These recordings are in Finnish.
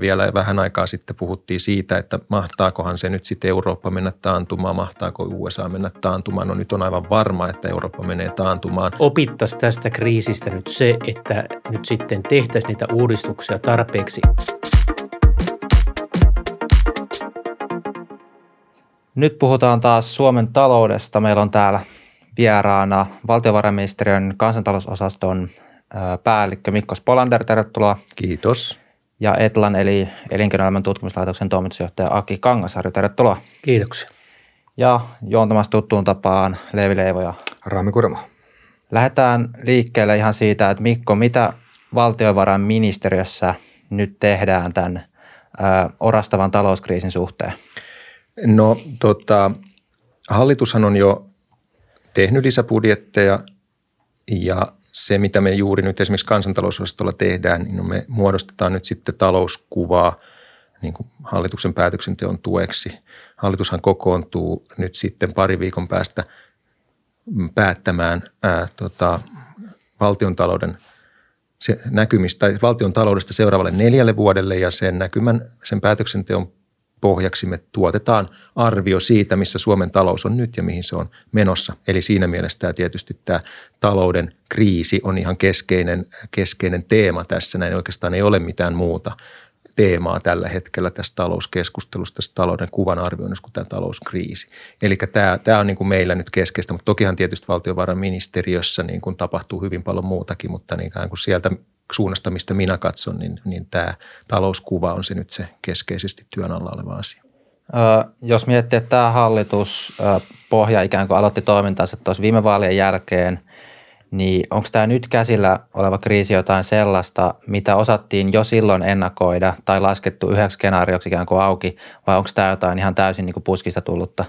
Vielä vähän aikaa sitten puhuttiin siitä, että mahtaakohan se nyt sitten Eurooppa mennä taantumaan, mahtaako USA mennä taantumaan. No nyt on aivan varma, että Eurooppa menee taantumaan. Opittaisi tästä kriisistä nyt se, että nyt sitten tehtäisiin niitä uudistuksia tarpeeksi. Nyt puhutaan taas Suomen taloudesta. Meillä on täällä vieraana valtiovarainministeriön kansantalousosaston päällikkö Mikko Spolander. Tervetuloa. Kiitos ja Etlan eli Elinkeinoelämän tutkimuslaitoksen toimitusjohtaja Aki Kangasarju. Tervetuloa. Kiitoksia. Ja juontamassa tuttuun tapaan Leevi Leivo ja Raami Kurma. Lähdetään liikkeelle ihan siitä, että Mikko, mitä valtiovarainministeriössä nyt tehdään tämän ö, orastavan talouskriisin suhteen? No tota, hallitushan on jo tehnyt lisäbudjetteja ja se, mitä me juuri nyt esimerkiksi kansantalousosastolla tehdään, niin me muodostetaan nyt sitten talouskuvaa niin kuin hallituksen päätöksenteon tueksi. Hallitushan kokoontuu nyt sitten pari viikon päästä päättämään ää, tota, valtiontalouden se näkymistä, valtion taloudesta seuraavalle neljälle vuodelle ja sen näkymän, sen päätöksenteon pohjaksi me tuotetaan arvio siitä, missä Suomen talous on nyt ja mihin se on menossa. Eli siinä mielessä tämä tietysti tämä talouden kriisi on ihan keskeinen, keskeinen teema tässä. Näin oikeastaan ei ole mitään muuta teemaa tällä hetkellä tässä talouskeskustelussa, tässä talouden kuvan arvioinnissa kuin tämä talouskriisi. Eli tämä, tämä on niin kuin meillä nyt keskeistä, mutta tokihan tietysti valtiovarainministeriössä niin kuin tapahtuu hyvin paljon muutakin, mutta niin kuin sieltä suunnasta, mistä minä katson, niin, niin tämä talouskuva on se nyt se keskeisesti työn alla oleva asia. Jos miettii, että tämä hallitus pohja ikään kuin aloitti toimintansa tuossa viime vaalien jälkeen, niin onko tämä nyt käsillä oleva kriisi jotain sellaista, mitä osattiin jo silloin ennakoida tai laskettu yhdeksi skenaarioksi ikään kuin auki, vai onko tämä jotain ihan täysin niin kuin puskista tullutta?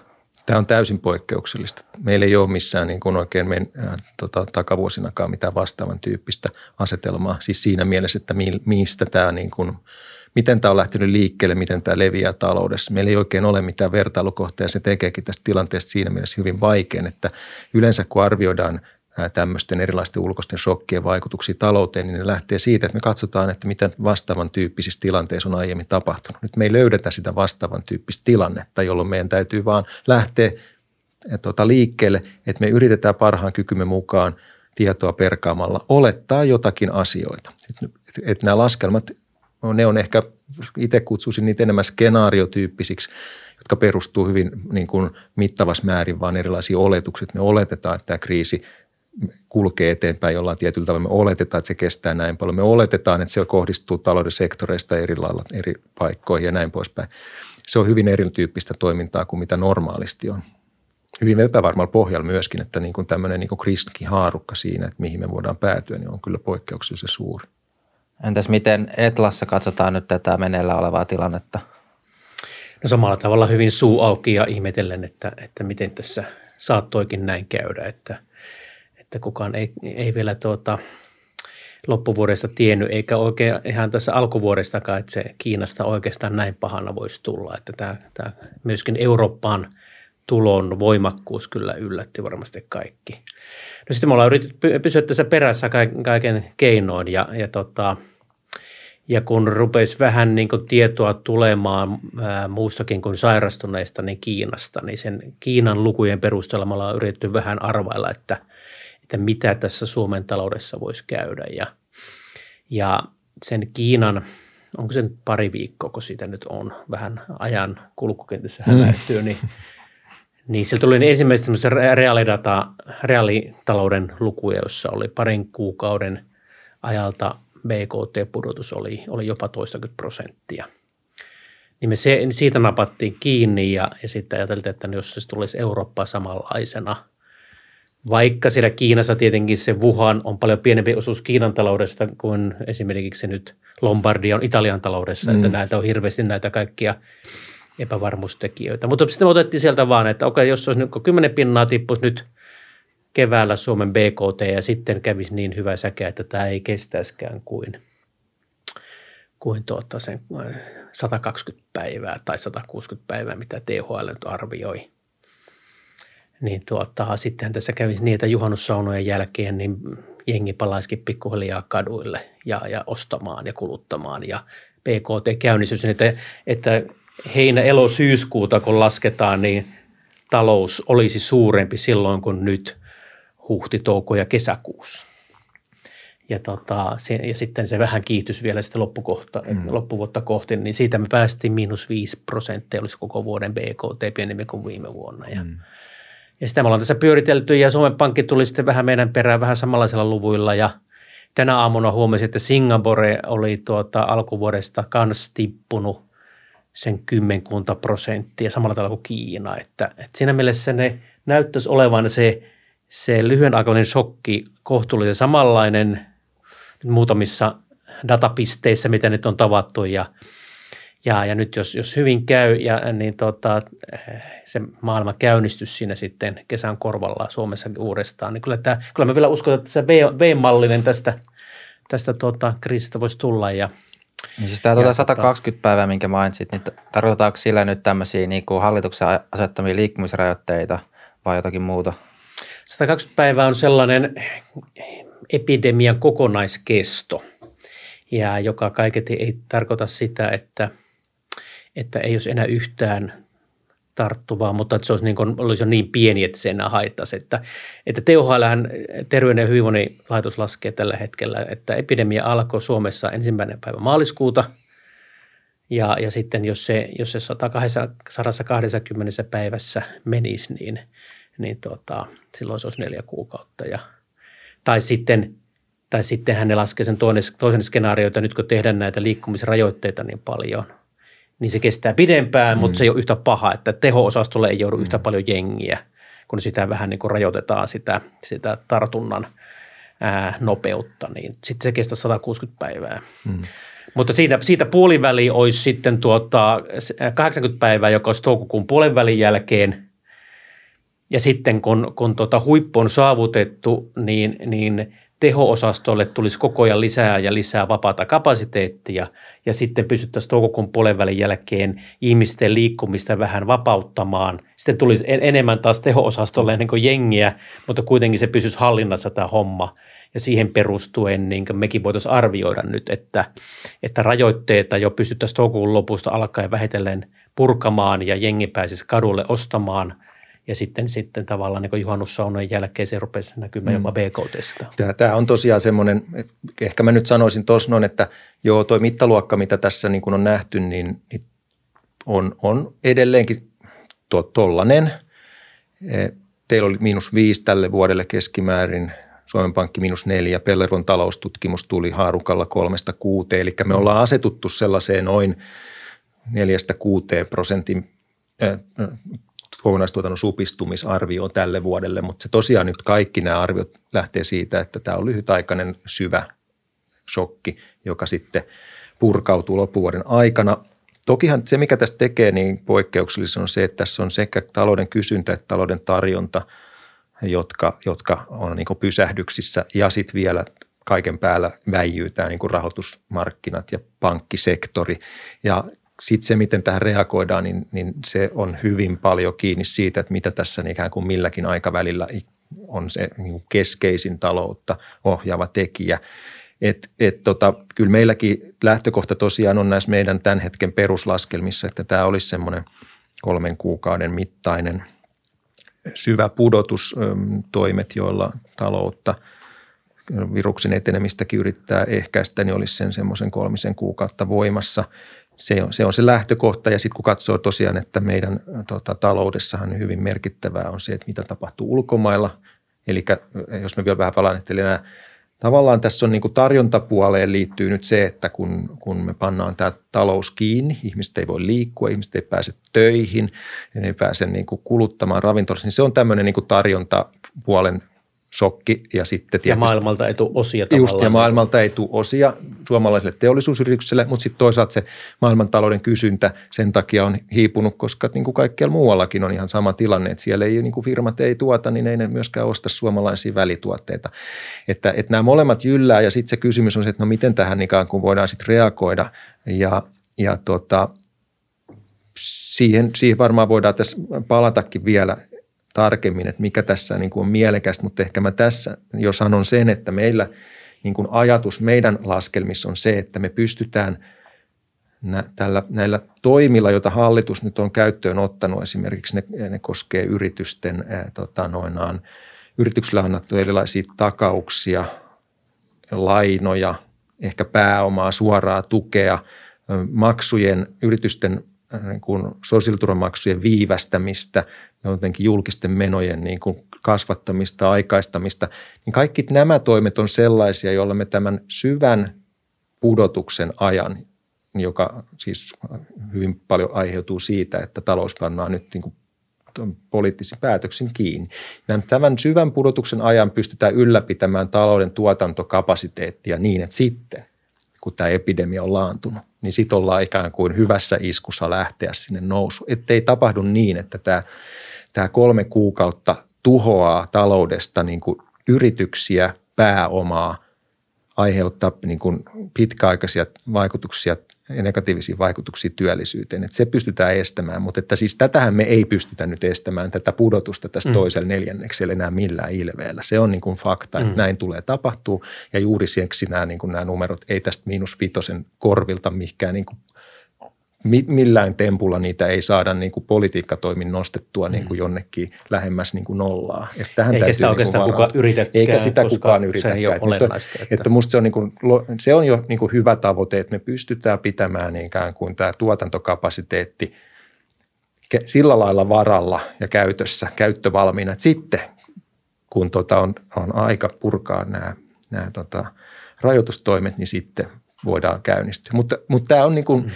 Tämä on täysin poikkeuksellista. Meillä ei ole missään niin kuin oikein men, äh, tota, takavuosinakaan mitään vastaavan tyyppistä asetelmaa. Siis siinä mielessä, että mi, mistä tämä niin kuin, miten tämä on lähtenyt liikkeelle, miten tämä leviää taloudessa. Meillä ei oikein ole mitään vertailukohtaa ja se tekeekin tästä tilanteesta siinä mielessä hyvin vaikean, että yleensä kun arvioidaan – tämmöisten erilaisten ulkoisten shokkien vaikutuksia talouteen, niin ne lähtee siitä, että me katsotaan, että mitä vastaavan tyyppisissä tilanteissa on aiemmin tapahtunut. Nyt me ei löydetä sitä vastaavan tyyppistä tilannetta, jolloin meidän täytyy vaan lähteä tuota, liikkeelle, että me yritetään parhaan kykymme mukaan tietoa perkaamalla olettaa jotakin asioita. Että, että nämä laskelmat, ne on ehkä, itse kutsuisin niitä enemmän skenaariotyyppisiksi, jotka perustuu hyvin niin kuin mittavassa määrin vaan erilaisiin oletukset. Me oletetaan, että tämä kriisi kulkee eteenpäin jollain tietyllä tavalla. Me oletetaan, että se kestää näin paljon. Me oletetaan, että se kohdistuu talouden sektoreista eri lailla eri paikkoihin ja näin poispäin. Se on hyvin erityyppistä toimintaa kuin mitä normaalisti on. Hyvin epävarmalla pohjalla myöskin, että niin kuin tämmöinen niin kuin haarukka siinä, että mihin me voidaan päätyä, niin on kyllä poikkeuksellisen suuri. Entäs miten Etlassa katsotaan nyt tätä meneillä olevaa tilannetta? No samalla tavalla hyvin suu auki ja ihmetellen, että, että miten tässä saattoikin näin käydä, että – että kukaan ei, ei vielä tuota, loppuvuodesta tiennyt, eikä oikein ihan tässä alkuvuodestakaan, että se Kiinasta oikeastaan näin pahana voisi tulla. Että tämä, tämä myöskin Eurooppaan tulon voimakkuus kyllä yllätti varmasti kaikki. No sitten me ollaan yritetty pysyä tässä perässä kaiken keinoin ja, ja, tota, ja kun rupesi vähän niin kuin tietoa tulemaan ää, muustakin kuin sairastuneista niin Kiinasta, niin sen Kiinan lukujen perusteella me ollaan yritetty vähän arvailla, että – että mitä tässä Suomen taloudessa voisi käydä. Ja, ja sen Kiinan, onko sen pari viikkoa, kun siitä nyt on vähän ajan kulkukentässä hämäyttyä, mm. niin, niin sieltä tuli ensimmäiset semmoista reaalidata, reaalitalouden lukuja, jossa oli parin kuukauden ajalta BKT-pudotus oli, oli jopa toistakymmentä prosenttia. Niin me se, siitä napattiin kiinni ja, ja sitten ajateltiin, että jos se tulisi Eurooppaa samanlaisena – vaikka siellä Kiinassa tietenkin se Wuhan on paljon pienempi osuus Kiinan taloudesta kuin esimerkiksi se nyt Lombardia on Italian taloudessa, mm. että näitä on hirveästi näitä kaikkia epävarmuustekijöitä. Mutta sitten me otettiin sieltä vaan, että okei, jos olisi nyt 10 pinnaa tippuisi nyt keväällä Suomen BKT ja sitten kävisi niin hyvä säkä, että tämä ei kestäisikään kuin, kuin tuota sen 120 päivää tai 160 päivää, mitä THL nyt arvioi – niin tuota, sittenhän tässä kävisi että juhannussaunojen jälkeen niin jengi palaisikin pikkuhiljaa kaduille ja, ja ostamaan ja kuluttamaan ja BKT-käynnistys, että, että heinä, elo, syyskuuta kun lasketaan, niin talous olisi suurempi silloin kuin nyt huhti, touko ja kesäkuussa. Ja, tota, se, ja sitten se vähän kiihtyi vielä sitten loppukohta, mm. loppuvuotta kohti, niin siitä me päästiin miinus 5 prosenttia, olisi koko vuoden BKT pienemmin kuin viime vuonna. Ja, mm. Ja sitä me ollaan tässä pyöritelty ja Suomen Pankki tuli sitten vähän meidän perään vähän samanlaisilla luvuilla ja tänä aamuna huomasin, että Singapore oli tuota alkuvuodesta kans tippunut sen kymmenkunta prosenttia samalla tavalla kuin Kiina. Että, että siinä mielessä ne näyttäisi olevan se, se lyhyen aikavälin shokki kohtuullisen samanlainen muutamissa datapisteissä, mitä nyt on tavattu ja, ja, ja nyt jos, jos hyvin käy, ja, niin tota, se maailman käynnistys siinä sitten kesän korvalla Suomessa uudestaan, niin kyllä, tämä, kyllä mä vielä uskon, että se V-mallinen tästä, tästä tota, kriisistä voisi tulla ja – niin siis tämä tuota 120 päivää, minkä mainitsit, niin tarkoitetaanko sillä nyt tämmöisiä niin kuin hallituksen asettamia liikkumisrajoitteita vai jotakin muuta? 120 päivää on sellainen epidemian kokonaiskesto, ja joka kaiketi ei tarkoita sitä, että, että ei olisi enää yhtään tarttuvaa, mutta että se olisi, niin kuin, olisi jo niin pieni, että se enää haittaisi. Että, että THL, Terveyden ja hyvinvoinnin laitos laskee tällä hetkellä, että epidemia alkoi Suomessa ensimmäinen päivä maaliskuuta – ja, ja sitten jos se, jos se 120 päivässä menisi, niin, niin tota, silloin se olisi neljä kuukautta. Ja, tai sitten tai sitten hän laskee sen toinen, toisen skenaario, että nyt kun tehdään näitä liikkumisrajoitteita niin paljon, niin se kestää pidempään, mm. mutta se ei ole yhtä paha, että teho-osastolle ei joudu mm. yhtä paljon jengiä, kun sitä vähän niin kuin rajoitetaan sitä, sitä tartunnan ää, nopeutta, niin sitten se kestää 160 päivää. Mm. Mutta siitä, siitä puoliväli olisi sitten tuota 80 päivää, joka olisi toukokuun puolivälin jälkeen. Ja sitten kun, kun tuota huippu on saavutettu, niin, niin teho-osastolle tulisi koko ajan lisää ja lisää vapaata kapasiteettia ja sitten pystyttäisiin toukokuun puolen jälkeen ihmisten liikkumista vähän vapauttamaan. Sitten tulisi en, enemmän taas teho-osastolle ennen kuin jengiä, mutta kuitenkin se pysyisi hallinnassa tämä homma. Ja siihen perustuen niin mekin voitaisiin arvioida nyt, että, että rajoitteita jo pystyttäisiin toukokuun lopusta alkaen vähitellen purkamaan ja jengi pääsisi kadulle ostamaan – ja sitten, sitten tavallaan niin juhannussaunojen jälkeen se rupesi näkymään mm. jopa BKT. Tämä, tämä on tosiaan semmoinen, ehkä mä nyt sanoisin tuossa noin, että joo, tuo mittaluokka, mitä tässä niin kuin on nähty, niin, niin on, on edelleenkin tuo tollanen. E, teillä oli miinus viisi tälle vuodelle keskimäärin, Suomen Pankki miinus neljä, Pelleron taloustutkimus tuli haarukalla kolmesta kuuteen, eli me ollaan asetuttu sellaiseen noin neljästä kuuteen prosentin kokonaistuotannon supistumisarvio tälle vuodelle, mutta se tosiaan nyt kaikki nämä arviot lähtee siitä, että tämä on lyhytaikainen syvä shokki, joka sitten purkautuu loppuvuoden aikana. Tokihan se, mikä tästä tekee niin poikkeuksellisen on se, että tässä on sekä talouden kysyntä että talouden tarjonta, jotka, jotka on niin pysähdyksissä ja sitten vielä kaiken päällä väijyy tämä niin rahoitusmarkkinat ja pankkisektori. Ja sitten se, miten tähän reagoidaan, niin, niin se on hyvin paljon kiinni siitä, että mitä tässä niin ikään kuin milläkin aikavälillä on se niin kuin keskeisin taloutta ohjaava tekijä. Et, et tota, kyllä meilläkin lähtökohta tosiaan on näissä meidän tämän hetken peruslaskelmissa, että tämä olisi semmoinen kolmen kuukauden mittainen syvä pudotustoimet, joilla taloutta viruksen etenemistäkin yrittää ehkäistä, niin olisi sen semmoisen kolmisen kuukautta voimassa – se on, se on se lähtökohta ja sitten kun katsoo tosiaan, että meidän tota, taloudessahan hyvin merkittävää on se, että mitä tapahtuu ulkomailla. Eli jos me vielä vähän palaan, että nämä, tavallaan tässä on niin kuin tarjontapuoleen liittyy nyt se, että kun, kun me pannaan tämä talous kiinni, ihmiset ei voi liikkua, ihmiset ei pääse töihin, ne ei pääse niin kuin kuluttamaan ravintolassa, niin se on tämmöinen niin kuin tarjontapuolen shokki ja sitten tietysti, Ja maailmalta ei tule osia tavallaan. Just, ja maailmalta ei tule osia suomalaisille teollisuusyrityksille, mutta sitten toisaalta se maailmantalouden kysyntä sen takia on hiipunut, koska niin kuin kaikkialla muuallakin on ihan sama tilanne, että siellä ei niin kuin firmat ei tuota, niin ei ne myöskään osta suomalaisia välituotteita. Että, että nämä molemmat jyllää ja sitten se kysymys on se, että no miten tähän ikään kuin voidaan sitten reagoida ja, ja tota, siihen, siihen varmaan voidaan tässä palatakin vielä tarkemmin, että mikä tässä niin kuin on mielekästä, mutta ehkä mä tässä jo sanon sen, että meillä niin kuin ajatus meidän laskelmissa on se, että me pystytään nä, tällä, näillä toimilla, joita hallitus nyt on käyttöön ottanut, esimerkiksi ne, ne koskee yritysten, ää, tota, noinaan, yrityksillä annettu erilaisia takauksia, lainoja, ehkä pääomaa, suoraa tukea, maksujen, yritysten niin kuin sosiaaliturvamaksujen viivästämistä, jotenkin julkisten menojen niin kuin kasvattamista, aikaistamista, niin kaikki nämä toimet on sellaisia, joilla me tämän syvän pudotuksen ajan, joka siis hyvin paljon aiheutuu siitä, että talous pannaan nyt niin kuin poliittisin päätöksin kiinni. Tämän syvän pudotuksen ajan pystytään ylläpitämään talouden tuotantokapasiteettia niin, että sitten kun tämä epidemia on laantunut, niin sitten ollaan ikään kuin hyvässä iskussa lähteä sinne nousu. Että ei tapahdu niin, että tämä, tämä kolme kuukautta tuhoaa taloudesta niin kuin yrityksiä, pääomaa, aiheuttaa niin kuin pitkäaikaisia vaikutuksia ja negatiivisia vaikutuksia työllisyyteen. Että se pystytään estämään, mutta että siis tätähän me ei pystytä nyt estämään, tätä pudotusta tästä mm. toisella neljänneksellä enää millään ilveellä. Se on niin kuin fakta, että mm. näin tulee tapahtuu ja juuri siksi nämä, niin kuin nämä numerot ei tästä miinus vitosen korvilta mihinkään niin kuin millään tempulla niitä ei saada niin kuin politiikkatoimin nostettua niin kuin mm. jonnekin lähemmäs niin kuin nollaa. Että tähän Eikä sitä niin oikeastaan niin kukaan yritäkään, Eikä sitä kukaan yritäkään. Se ei ole olennaista. Että, että musta se on, niin kuin, se on jo niin kuin hyvä tavoite, että me pystytään pitämään ikään kuin tämä tuotantokapasiteetti sillä lailla varalla ja käytössä, käyttövalmiina, että sitten kun tota on, on aika purkaa nämä, nämä tota, rajoitustoimet, niin sitten voidaan käynnistyä. Mutta, mutta tämä on niin kuin, mm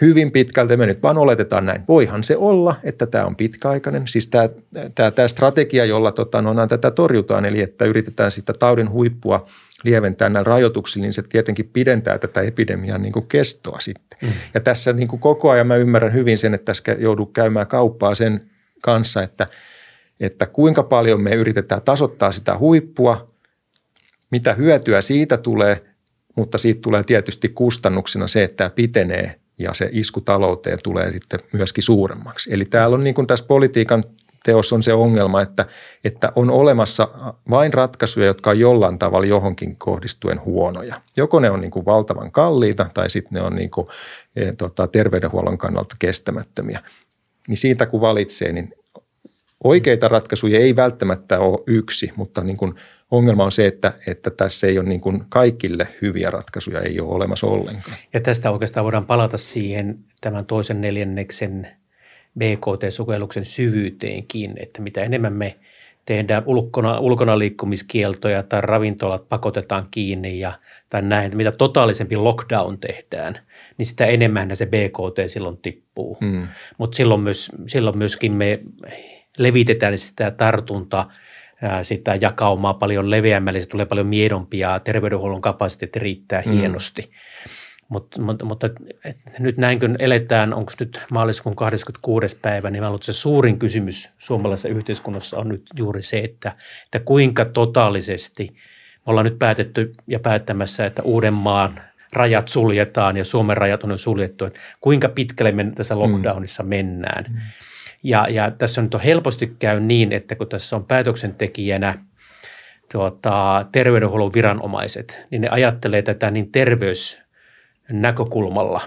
hyvin pitkälti, me nyt vaan oletetaan näin. Voihan se olla, että tämä on pitkäaikainen. Siis tämä, tämä, tämä strategia, jolla tota, no, tätä torjutaan, eli että yritetään sitä taudin huippua lieventää näillä rajoituksilla, niin se tietenkin pidentää tätä epidemian niin kuin kestoa sitten. Mm. Ja tässä niin kuin koko ajan mä ymmärrän hyvin sen, että tässä joudun käymään kauppaa sen kanssa, että, että kuinka paljon me yritetään tasoittaa sitä huippua, mitä hyötyä siitä tulee, mutta siitä tulee tietysti kustannuksena se, että tämä pitenee ja se isku talouteen tulee sitten myöskin suuremmaksi. Eli täällä on niin kuin tässä politiikan teossa on se ongelma, että, että on olemassa vain ratkaisuja, jotka on jollain tavalla johonkin kohdistuen huonoja. Joko ne on niin kuin valtavan kalliita tai sitten ne on niin kuin, e, tota, terveydenhuollon kannalta kestämättömiä. Niin siitä kun valitsee, niin oikeita ratkaisuja ei välttämättä ole yksi, mutta niin kuin ongelma on se, että, että tässä ei ole niin kuin kaikille hyviä ratkaisuja, ei ole olemassa ollenkaan. Ja tästä oikeastaan voidaan palata siihen tämän toisen neljänneksen BKT-sukelluksen syvyyteenkin, että mitä enemmän me tehdään ulkona, ulkona liikkumiskieltoja tai ravintolat pakotetaan kiinni ja, tai näin, että mitä totaalisempi lockdown tehdään, niin sitä enemmän se BKT silloin tippuu. Hmm. Mutta silloin, myös, silloin myöskin me levitetään sitä tartuntaa – sitä jakaumaa paljon leveämmälle, se tulee paljon miedompia, terveydenhuollon kapasiteetti riittää mm. hienosti. Mut, mutta, mutta et, nyt näin kun eletään, onko nyt maaliskuun 26. päivä, niin mä luulen, että se suurin kysymys suomalaisessa yhteiskunnassa on nyt juuri se, että, että kuinka totaalisesti me ollaan nyt päätetty ja päättämässä, että Uudenmaan rajat suljetaan ja Suomen rajat on suljettu, että kuinka pitkälle me tässä mm. lockdownissa mm. mennään. Mm. Ja, ja tässä nyt on helposti käy niin, että kun tässä on päätöksentekijänä tuota, terveydenhuollon viranomaiset, niin ne ajattelee tätä niin terveysnäkökulmalla,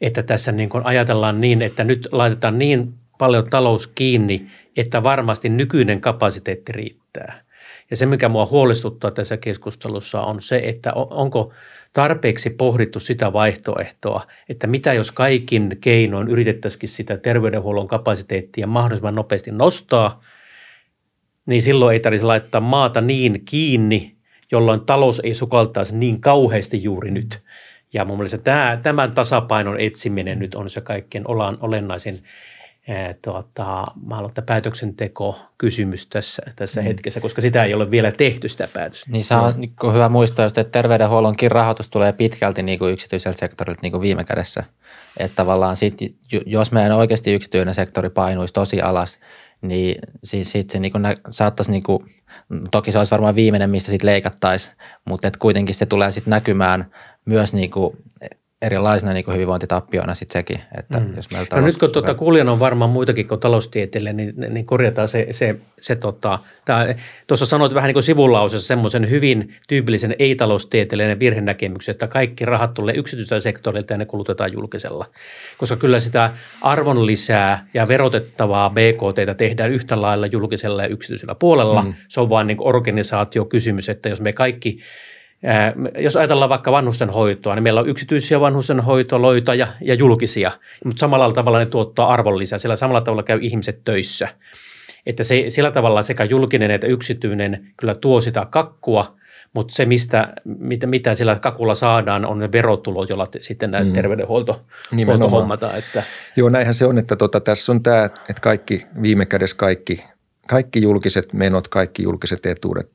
että tässä niin kuin ajatellaan niin, että nyt laitetaan niin paljon talous kiinni, että varmasti nykyinen kapasiteetti riittää. Ja se, mikä mua huolestuttaa tässä keskustelussa on se, että onko tarpeeksi pohdittu sitä vaihtoehtoa, että mitä jos kaikin keinoin yritettäisikin sitä terveydenhuollon kapasiteettia mahdollisimman nopeasti nostaa, niin silloin ei tarvitsisi laittaa maata niin kiinni, jolloin talous ei sukaltaisi niin kauheasti juuri nyt. Ja mun mielestä tämä, tämän tasapainon etsiminen nyt on se kaikkein olennaisin tuota, mä aloitan päätöksenteko kysymys tässä, tässä mm. hetkessä, koska sitä ei ole vielä tehty sitä päätöstä. Niin se on niin hyvä muistaa, että terveydenhuollonkin rahoitus tulee pitkälti niin kuin yksityiseltä sektorilta niin kuin viime kädessä. Että tavallaan sit, jos meidän oikeasti yksityinen sektori painuisi tosi alas, niin siis sit se niin kuin saattaisi, niin kuin, toki se olisi varmaan viimeinen, mistä sitten leikattaisiin, mutta et kuitenkin se tulee sitten näkymään myös niin kuin erilaisina niin hyvinvointitappioina sitten sekin. Että mm. jos meillä no nyt kun tuota, kuulijana on varmaan muitakin kuin taloustieteelle, niin, niin korjataan se, se, se tota, tää, tuossa sanoit vähän niin kuin sivulausessa semmoisen hyvin tyypillisen ei-taloustieteellinen virhenäkemyksen, että kaikki rahat tulee yksityisellä sektorilta ja ne kulutetaan julkisella. Koska kyllä sitä arvonlisää ja verotettavaa BKT tehdään yhtä lailla julkisella ja yksityisellä puolella. Mm. Se on vain niin organisaatiokysymys, että jos me kaikki – jos ajatellaan vaikka vanhustenhoitoa, niin meillä on yksityisiä vanhustenhoitoloita ja, ja julkisia, mutta samalla tavalla ne tuottaa arvonlisää, sillä samalla tavalla käy ihmiset töissä. Että se, sillä tavalla sekä julkinen että yksityinen kyllä tuo sitä kakkua, mutta se, mistä, mitä, mitä sillä kakulla saadaan, on ne verotulot, joilla sitten näitä mm. terveydenhuolto hommataan. Että. Joo, näinhän se on, että tota, tässä on tämä, että kaikki, viime kädessä kaikki kaikki julkiset menot, kaikki julkiset etuudet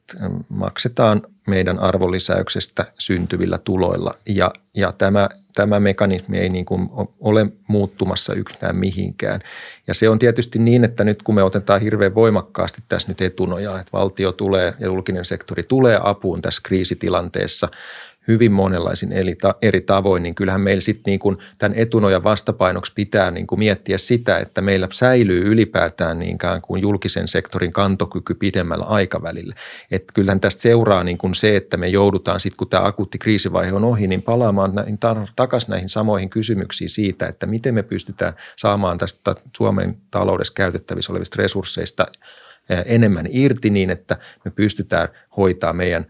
maksetaan meidän arvonlisäyksestä syntyvillä tuloilla ja, ja tämä, tämä mekanismi ei niin kuin ole muuttumassa yhtään mihinkään. Ja se on tietysti niin, että nyt kun me otetaan hirveän voimakkaasti tässä nyt etunojaa, että valtio tulee ja julkinen sektori tulee apuun tässä kriisitilanteessa hyvin monenlaisin eri, tavoin, niin kyllähän meillä sitten niin kuin tämän etunojan vastapainoksi pitää niin kuin miettiä sitä, että meillä säilyy ylipäätään niin kuin julkisen sektorin kantokyky pidemmällä aikavälillä. Että kyllähän tästä seuraa niin kuin se, että me joudutaan sitten, kun tämä akuutti kriisivaihe on ohi, niin palaamaan näihin, takaisin näihin samoihin kysymyksiin siitä, että miten me pystytään saamaan tästä Suomen taloudessa käytettävissä olevista resursseista enemmän irti niin, että me pystytään hoitaa meidän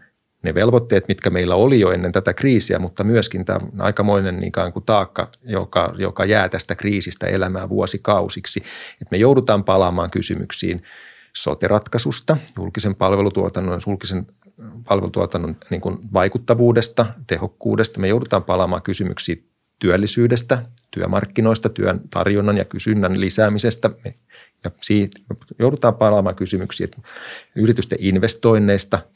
ne velvoitteet, mitkä meillä oli jo ennen tätä kriisiä, mutta myöskin tämä aikamoinen niin kuin taakka, joka, joka jää tästä kriisistä elämään vuosikausiksi. Että me joudutaan palaamaan kysymyksiin soteratkaisusta, julkisen palvelutuotannon, julkisen palvelutuotannon niin kuin vaikuttavuudesta, tehokkuudesta. Me joudutaan palaamaan kysymyksiin työllisyydestä, työmarkkinoista, työn tarjonnan ja kysynnän lisäämisestä. Ja siitä joudutaan palaamaan kysymyksiin yritysten investoinneista –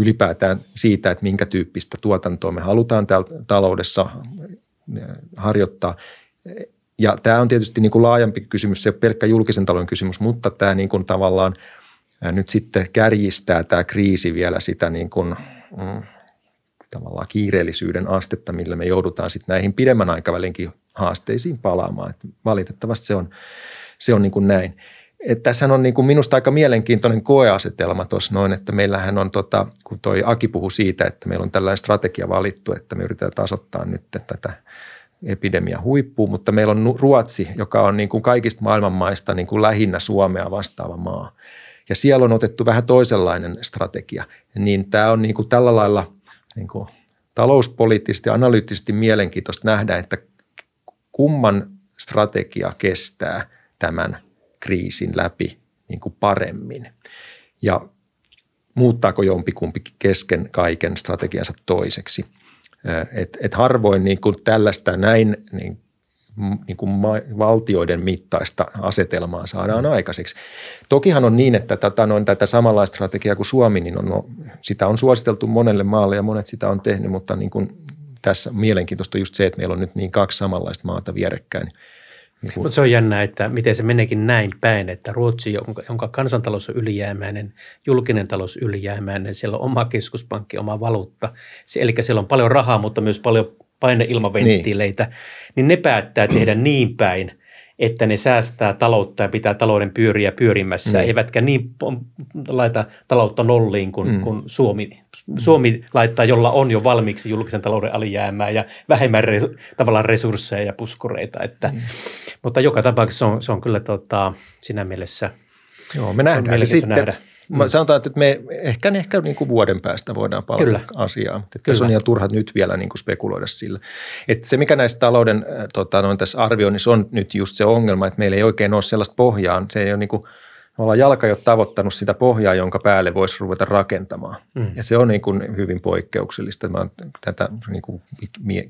ylipäätään siitä, että minkä tyyppistä tuotantoa me halutaan taloudessa harjoittaa. Ja tämä on tietysti niin kuin laajempi kysymys, se pelkkä julkisen talouden kysymys, mutta tämä niin kuin tavallaan nyt sitten kärjistää tämä kriisi vielä sitä niin kuin, mm, tavallaan kiireellisyyden astetta, millä me joudutaan sitten näihin pidemmän aikavälinkin haasteisiin palaamaan. Että valitettavasti se on, se on niin kuin näin. Että tässä on niin kuin minusta aika mielenkiintoinen koeasetelma tuossa noin, että meillähän on, tota, kun toi Aki puhui siitä, että meillä on tällainen strategia valittu, että me yritetään tasoittaa nyt tätä epidemia huippuun, mutta meillä on Ruotsi, joka on niin kuin kaikista maailmanmaista niin kuin lähinnä Suomea vastaava maa. Ja siellä on otettu vähän toisenlainen strategia. Niin tämä on niin kuin tällä lailla niin kuin talouspoliittisesti ja analyyttisesti mielenkiintoista nähdä, että kumman strategia kestää tämän – kriisin läpi niin kuin paremmin. Ja muuttaako jompikumpi kesken kaiken strategiansa toiseksi. Et, et harvoin niin kuin tällaista näin niin, niin kuin valtioiden mittaista asetelmaa saadaan aikaiseksi. Tokihan on niin, että tätä, noin, tätä samanlaista strategiaa kuin Suomi, niin on, no, sitä on suositeltu monelle maalle ja monet sitä on tehnyt, mutta niin kuin tässä mielenkiintoista just se, että meillä on nyt niin kaksi samanlaista maata vierekkäin – niin Mutta se on jännä, että miten se meneekin näin päin, että Ruotsi, jonka, jonka kansantalous on ylijäämäinen, julkinen talous ylijäämäinen, siellä on oma keskuspankki, oma valuutta, se, eli siellä on paljon rahaa, mutta myös paljon paineilmaventtiileitä, niin. niin ne päättää tehdä niin päin, että ne säästää taloutta ja pitää talouden pyöriä pyörimässä, niin. eivätkä niin laita taloutta nolliin kuin, mm. kuin Suomi. Suomi laittaa, jolla on jo valmiiksi julkisen talouden alijäämää ja vähemmän re, tavallaan resursseja ja puskureita. Että, mm. Mutta joka tapauksessa se on, se on kyllä tota, siinä mielessä Joo, me nähdään se sitten. Nähdä. Mä sanotaan, että me ehkä, ehkä niin kuin vuoden päästä voidaan palata Kyllä. asiaan. Että Kyllä. tässä on ihan turha nyt vielä niin kuin spekuloida sillä. Että se, mikä näistä talouden äh, tota, noin tässä arvioinnissa on nyt just se ongelma, että meillä ei oikein ole sellaista pohjaa. Se ei ole niin kuin, ollaan jalka jo tavoittanut sitä pohjaa, jonka päälle voisi ruveta rakentamaan. Mm. Ja se on niin kuin hyvin poikkeuksellista. Mä olen tätä niin kuin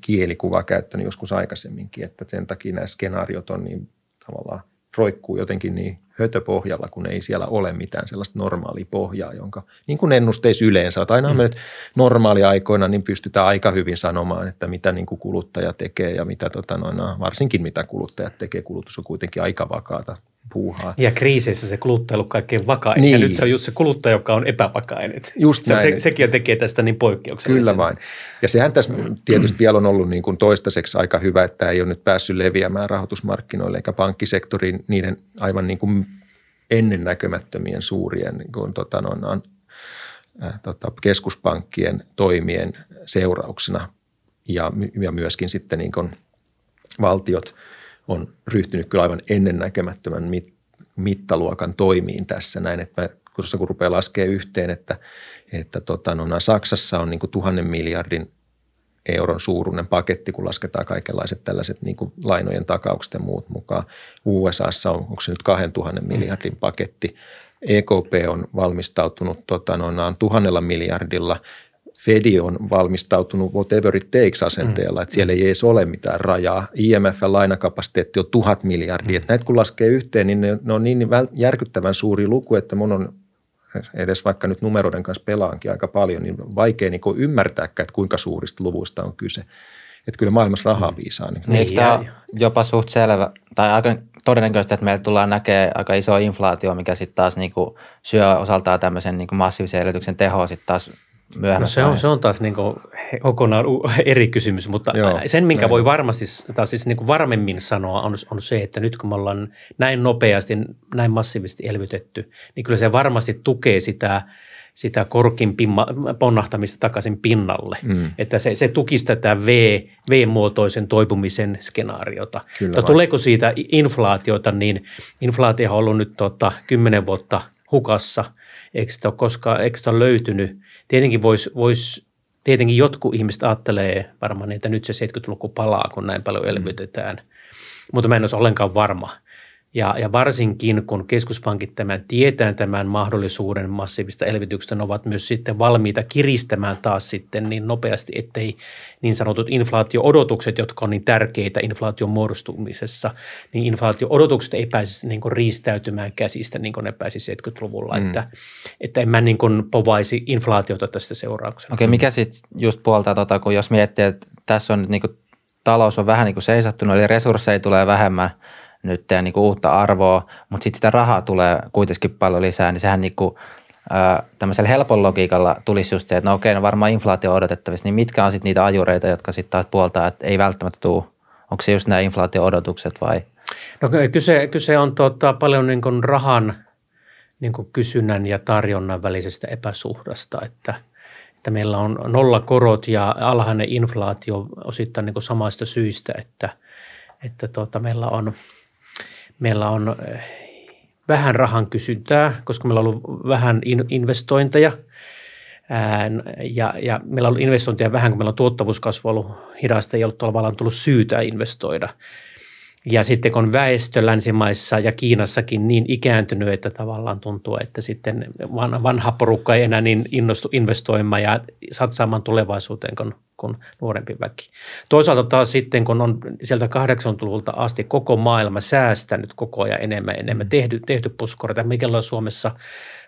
kielikuvaa käyttänyt joskus aikaisemminkin, että sen takia nämä skenaariot on niin tavallaan roikkuu jotenkin niin hötöpohjalla, kun ei siellä ole mitään sellaista normaalia pohjaa, jonka niin kuin ennusteissa yleensä, että aina mm. me normaaliaikoina niin pystytään aika hyvin sanomaan, että mitä niin kuin kuluttaja tekee ja mitä tota noin, varsinkin mitä kuluttajat tekee. Kulutus on kuitenkin aika vakaata puuhaa. Ja kriiseissä se kuluttaja on kaikkein vakain. Niin. Ja nyt se on just se kuluttaja, joka on epävakainen. Just se, näin. Se, sekin tekee tästä niin poikkeuksellisen. Kyllä vain. Ja sehän tässä tietysti vielä on ollut niin kuin toistaiseksi aika hyvä, että ei ole nyt päässyt leviämään rahoitusmarkkinoille eikä pankkisektoriin niiden aivan niin kuin ennennäkemättömien suurien niin kuin, tota, noin, äh, tota, keskuspankkien toimien seurauksena ja, ja myöskin sitten niin kuin valtiot on ryhtynyt kyllä aivan ennennäkemättömän mit, mittaluokan toimiin tässä näin, että mä, kun rupeaa laskemaan yhteen, että, että tota, no, Saksassa on niin kuin tuhannen miljardin euron suuruinen paketti, kun lasketaan kaikenlaiset tällaiset niin kuin lainojen takaukset ja muut mukaan. USAssa on, onko se nyt 2000 miljardin paketti. EKP on valmistautunut tota, noin tuhannella miljardilla. Fedi on valmistautunut whatever it takes asenteella, mm. että siellä ei edes ole mitään rajaa. IMF-lainakapasiteetti on tuhat miljardia. Mm. Että näitä kun laskee yhteen, niin ne, ne on niin järkyttävän suuri luku, että mun on edes vaikka nyt numeroiden kanssa pelaankin aika paljon, niin vaikea niin ymmärtääkään, että kuinka suurista luvuista on kyse. Että kyllä maailmassa rahaa mm. viisaa. Niin. niin eikö tämä jopa suht selvä, tai aika todennäköistä, että meillä tullaan näkemään aika iso inflaatio, mikä sitten taas niin kuin syö osaltaan tämmöisen niin kuin massiivisen elvytyksen tehoa sitten taas No se, on, se on taas niin kuin kokonaan eri kysymys, mutta Joo, sen, minkä näin. voi varmasti, tai siis niin kuin varmemmin sanoa, on, on se, että nyt kun me ollaan näin nopeasti, näin massiivisesti elvytetty, niin kyllä se varmasti tukee sitä, sitä korkin pimma, ponnahtamista takaisin pinnalle. Mm. Että se, se tukisi tätä v, V-muotoisen toipumisen skenaariota. Kyllä tuleeko siitä inflaatiota, niin inflaatio on ollut nyt tota, 10 vuotta hukassa, eikö sitä ole koskaan eikö sitä ole löytynyt – Tietenkin voisi vois, tietenkin jotkut ihmiset ajattelee varmaan, että nyt se 70-luku palaa, kun näin paljon elvytetään. Mm. Mutta mä en olisi ollenkaan varma – ja, ja varsinkin kun keskuspankit tämän tietään tämän mahdollisuuden massiivista elvytyksestä, ne ovat myös sitten valmiita kiristämään taas sitten niin nopeasti, ettei niin sanotut inflaatio-odotukset, jotka on niin tärkeitä inflaation muodostumisessa, niin inflaatio-odotukset ei pääsisi niin kuin riistäytymään käsistä niin kuin ne pääsi 70-luvulla, mm. että, että en mä niin kuin povaisi inflaatiota tästä seurauksena. Okei, mikä sitten just puoltaa, tota, kun jos miettii, että tässä on nyt niin kuin talous on vähän niin kuin seisattunut, eli resursseja tulee vähemmän – nyt niin kuin uutta arvoa, mutta sitten sitä rahaa tulee kuitenkin paljon lisää, niin sehän niin kuin, ää, tämmöisellä helpon logiikalla tulisi just se, että no okei, no varmaan inflaatio on odotettavissa, niin mitkä on sitten niitä ajureita, jotka sitten taas puoltaa, että ei välttämättä tule, onko se just nämä inflaatio-odotukset vai? No kyse, kyse on tota, paljon niin kuin rahan niin kuin kysynnän ja tarjonnan välisestä epäsuhdasta, että – että meillä on nolla korot ja alhainen inflaatio osittain niin kuin samasta syistä, että, että tuota, meillä on meillä on eh, vähän rahan kysyntää, koska meillä on ollut vähän investointeja ja, ja meillä on ollut investointeja vähän, kun meillä on tuottavuuskasvu ollut hidasta, ei ollut tavallaan tullut syytä investoida. Ja sitten kun väestö länsimaissa ja Kiinassakin niin ikääntynyt, että tavallaan tuntuu, että sitten vanha porukka ei enää niin innostu investoimaan ja satsaamaan tulevaisuuteen kuin, kuin nuorempi väki. Toisaalta taas sitten, kun on sieltä 80-luvulta asti koko maailma säästänyt koko ajan enemmän enemmän, mm. tehty, tehty puskureita, mikä on Suomessa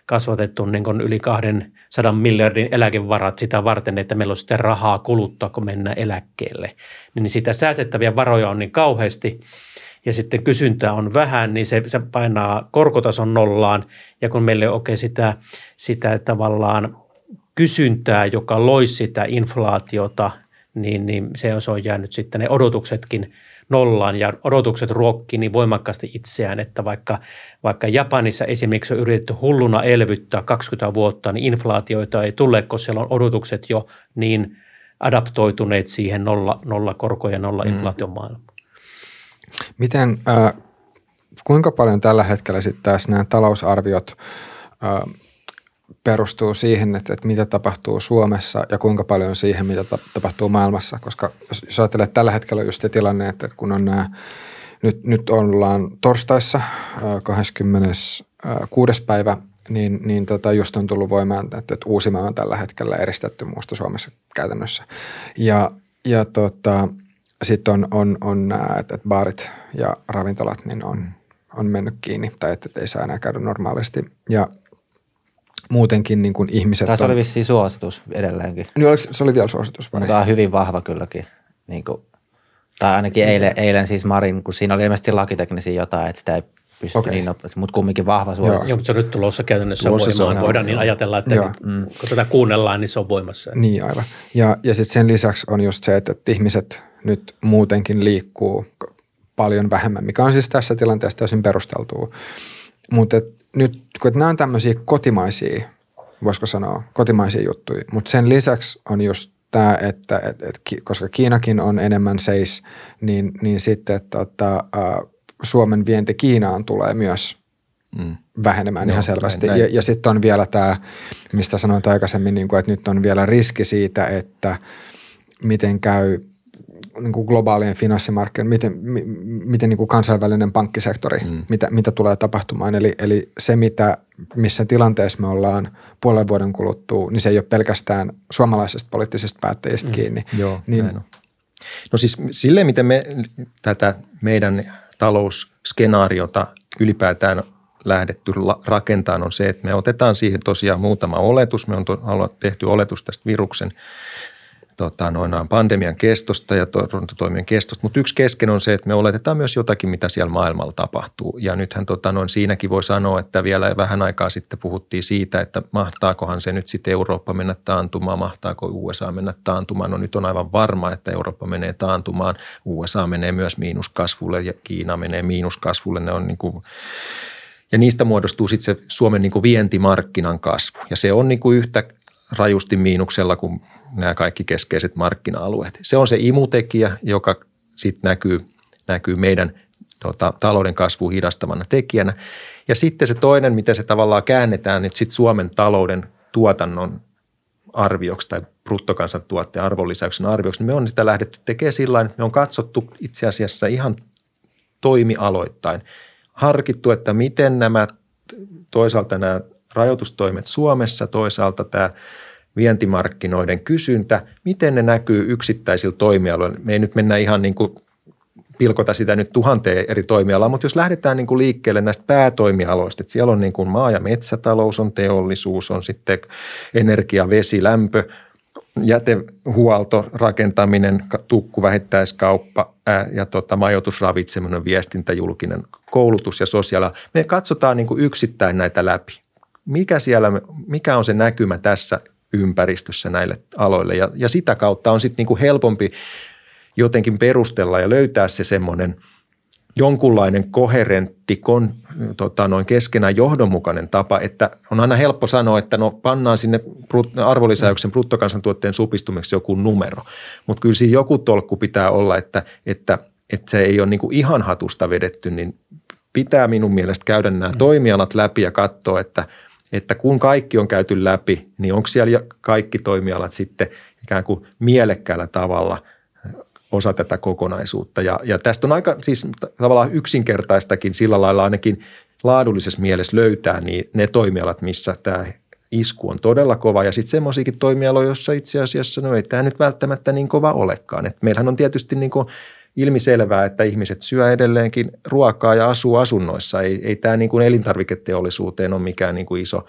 kasvatettu niin kuin yli 200 miljardin eläkevarat sitä varten, että meillä on sitten rahaa kuluttaa, kun mennään eläkkeelle. Niin sitä säästettäviä varoja on niin kauheasti ja sitten kysyntää on vähän, niin se, se painaa korkotason nollaan. Ja kun meille on okay, sitä, sitä tavallaan kysyntää, joka loisi sitä inflaatiota, niin, niin se on jäänyt sitten ne odotuksetkin nollaan ja odotukset ruokkii niin voimakkaasti itseään, että vaikka, vaikka Japanissa esimerkiksi on yritetty hulluna elvyttää 20 vuotta, niin inflaatioita ei tule, koska siellä on odotukset jo niin adaptoituneet siihen nolla, nolla korko- ja nolla mm. inflaation maailmaan. Miten, äh, kuinka paljon tällä hetkellä sitten taas nämä talousarviot äh, perustuu siihen, että, että mitä tapahtuu Suomessa ja kuinka paljon siihen, mitä ta- tapahtuu maailmassa. Koska jos, jos ajattelee, että tällä hetkellä on just se tilanne, että kun on nämä, nyt, nyt ollaan torstaissa 26. päivä, niin, niin tota just on tullut voimaan, että, että Uusimaa on tällä hetkellä eristetty muusta Suomessa käytännössä. Ja, ja tota, sitten on, on, on nämä, että, että baarit ja ravintolat niin on on mennyt kiinni tai että ei saa enää käydä normaalisti. Ja muutenkin niin kuin ihmiset Tässä on... oli vissiin suositus edelleenkin. Niin oliko, se oli vielä suositus vai? Mutta on hyvin vahva kylläkin. Niin kuin, tai ainakin eilen, eilen siis Marin, kun siinä oli ilmeisesti lakiteknisiä jotain, että sitä ei pysty Okei. niin nopeasti, mutta kumminkin vahva suositus. Joo, mutta se on nyt tulossa käytännössä Tulossa se voimaan. on, Voidaan joo. niin ajatella, että Joo. nyt, kun tätä kuunnellaan, niin se on voimassa. Niin aivan. Ja, ja sitten sen lisäksi on just se, että, että ihmiset nyt muutenkin liikkuu paljon vähemmän, mikä on siis tässä tilanteessa täysin perusteltua. Mutta nyt, kun nämä on tämmöisiä kotimaisia, voisiko sanoa, kotimaisia juttuja, mutta sen lisäksi on just tämä, että et, et, koska Kiinakin on enemmän seis, niin, niin sitten tota, ä, Suomen vienti Kiinaan tulee myös Mm. vähenemään Joo, ihan selvästi. näin, Ja, näin. ja sitten on vielä tämä, mistä sanoit aikaisemmin, niin kuin, että nyt on vielä riski siitä, että miten käy niin kuin globaalien finanssimarkkinoiden, miten, mi, miten niin kuin kansainvälinen pankkisektori, mm. mitä, mitä tulee tapahtumaan. Eli, eli se, mitä, missä tilanteessa me ollaan puolen vuoden kuluttua, niin se ei ole pelkästään suomalaisesta poliittisesta päättäjistä mm. kiinni. Joo, niin, näin on. No siis silleen, miten me tätä meidän talousskenaariota ylipäätään lähdetty rakentamaan on se, että me otetaan siihen tosiaan muutama oletus. Me on tehty oletus tästä viruksen tota, noin pandemian kestosta ja torjuntatoimien kestosta, mutta yksi kesken on se, että me oletetaan myös jotakin, mitä siellä maailmalla tapahtuu. Ja nythän tota, noin siinäkin voi sanoa, että vielä vähän aikaa sitten puhuttiin siitä, että mahtaakohan se nyt sitten Eurooppa mennä taantumaan, mahtaako USA mennä taantumaan. No nyt on aivan varma, että Eurooppa menee taantumaan, USA menee myös miinuskasvulle ja Kiina menee miinuskasvulle. Ne on niin kuin ja niistä muodostuu sitten se Suomen niin kuin vientimarkkinan kasvu. Ja se on niin kuin yhtä rajusti miinuksella kuin nämä kaikki keskeiset markkina-alueet. Se on se imutekijä, joka sitten näkyy, näkyy meidän tota, talouden kasvua hidastavana tekijänä. Ja sitten se toinen, miten se tavallaan käännetään nyt sitten Suomen talouden tuotannon arvioksi tai bruttokansantuotteen arvonlisäyksen arvioksi, niin me on sitä lähdetty tekemään sillä tavalla, me on katsottu itse asiassa ihan toimialoittain. Harkittu, että miten nämä toisaalta nämä rajoitustoimet Suomessa, toisaalta tämä vientimarkkinoiden kysyntä, miten ne näkyy yksittäisillä toimialoilla. Me ei nyt mennä ihan niin kuin pilkota sitä nyt tuhanteen eri toimialaa, mutta jos lähdetään niin kuin liikkeelle näistä päätoimialoista, että siellä on niin kuin maa- ja metsätalous, on teollisuus, on sitten energia, vesi, lämpö, jätehuolto, rakentaminen, tukku, vähittäiskauppa ää, ja tota, majoitus, ravitseminen, viestintä, julkinen koulutus ja sosiaali. Me katsotaan niin kuin yksittäin näitä läpi. Mikä, siellä, mikä on se näkymä tässä ympäristössä näille aloille. Ja, ja sitä kautta on sitten niin kuin helpompi jotenkin perustella ja löytää se semmoinen jonkunlainen koherentti, kon, tota, noin keskenään johdonmukainen tapa, että on aina helppo sanoa, että no pannaan sinne arvonlisäyksen bruttokansantuotteen supistumeksi joku numero, mutta kyllä siinä joku tolkku pitää olla, että, että, että se ei ole niin kuin ihan hatusta vedetty, niin pitää minun mielestä käydä nämä toimialat läpi ja katsoa, että, että kun kaikki on käyty läpi, niin onko siellä kaikki toimialat sitten ikään kuin mielekkäällä tavalla – osa tätä kokonaisuutta. Ja, ja tästä on aika siis tavallaan yksinkertaistakin sillä lailla ainakin laadullisessa mielessä löytää niin ne toimialat, missä tämä isku on todella kova ja sitten semmoisiakin toimialoja, joissa itse asiassa no ei tämä nyt välttämättä niin kova olekaan. Et meillähän on tietysti niin kuin ilmiselvää, että ihmiset syö edelleenkin ruokaa ja asuu asunnoissa. Ei, ei tämä niin kuin elintarviketeollisuuteen ole mikään niin kuin iso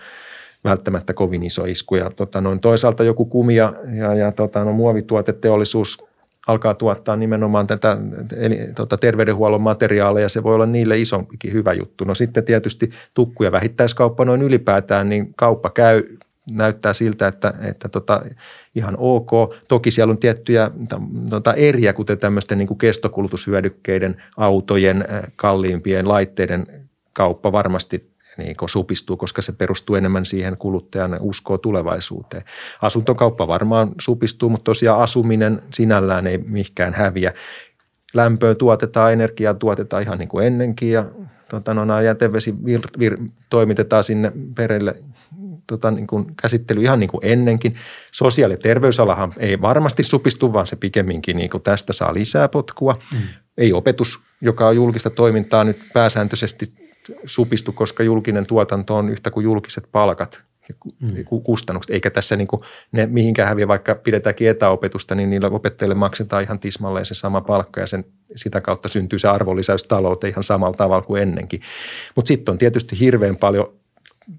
välttämättä kovin iso isku. Ja tota, noin toisaalta joku kumia ja, ja tota, no, muovituoteteollisuus alkaa tuottaa nimenomaan tätä eli, tota, terveydenhuollon materiaaleja, se voi olla niille isompikin hyvä juttu. No sitten tietysti tukku- ja vähittäiskauppa noin ylipäätään, niin kauppa käy, näyttää siltä, että, että tota, ihan ok. Toki siellä on tiettyjä tota, eriä, kuten tämmöisten niin kuin kestokulutushyödykkeiden, autojen, kalliimpien laitteiden kauppa varmasti niin supistuu, koska se perustuu enemmän siihen kuluttajan uskoa tulevaisuuteen. Asuntokauppa varmaan supistuu, mutta tosiaan asuminen sinällään ei mihinkään häviä. Lämpöä tuotetaan, energiaa tuotetaan ihan niin kuin ennenkin ja tota, no, jätevesi vir, vir, toimitetaan sinne perille tota, niin kuin käsittely ihan niin kuin ennenkin. Sosiaali- ja terveysalahan ei varmasti supistu, vaan se pikemminkin niin kuin tästä saa lisää potkua. Mm. Ei opetus, joka on julkista toimintaa nyt pääsääntöisesti supistu, koska julkinen tuotanto on yhtä kuin julkiset palkat mm. kustannukset, eikä tässä niin kuin ne mihinkään häviä, vaikka pidetäänkin etäopetusta, niin niillä opettajille maksetaan ihan tismalleen se sama palkka ja sen, sitä kautta syntyy se arvonlisäys talouteen ihan samalla tavalla kuin ennenkin. Mutta sitten on tietysti hirveän paljon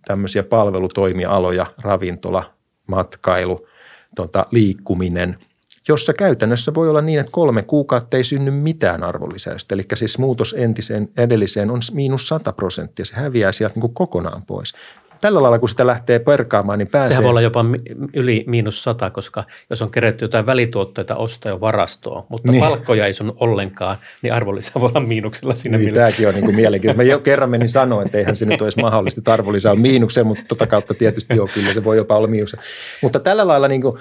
tämmöisiä palvelutoimialoja, ravintola, matkailu, tota, liikkuminen – jossa käytännössä voi olla niin, että kolme kuukautta ei synny mitään arvonlisäystä. Eli siis muutos entiseen edelliseen on miinus 100 prosenttia. Se häviää sieltä niin kokonaan pois tällä lailla, kun sitä lähtee perkaamaan, niin pääsee. Sehän voi olla jopa yli miinus sata, koska jos on kerätty jotain välituotteita ostaa jo varastoon, mutta niin. palkkoja ei sun ollenkaan, niin arvonlisä voi olla miinuksella siinä. Niin, tämäkin on niin kuin mielenkiintoista. Mä jo kerran menin sanoa, että eihän se nyt olisi mahdollista, että arvonlisä on miinuksella, mutta tota kautta tietysti joo, kyllä se voi jopa olla miinuksella. Mutta tällä lailla niin kuin,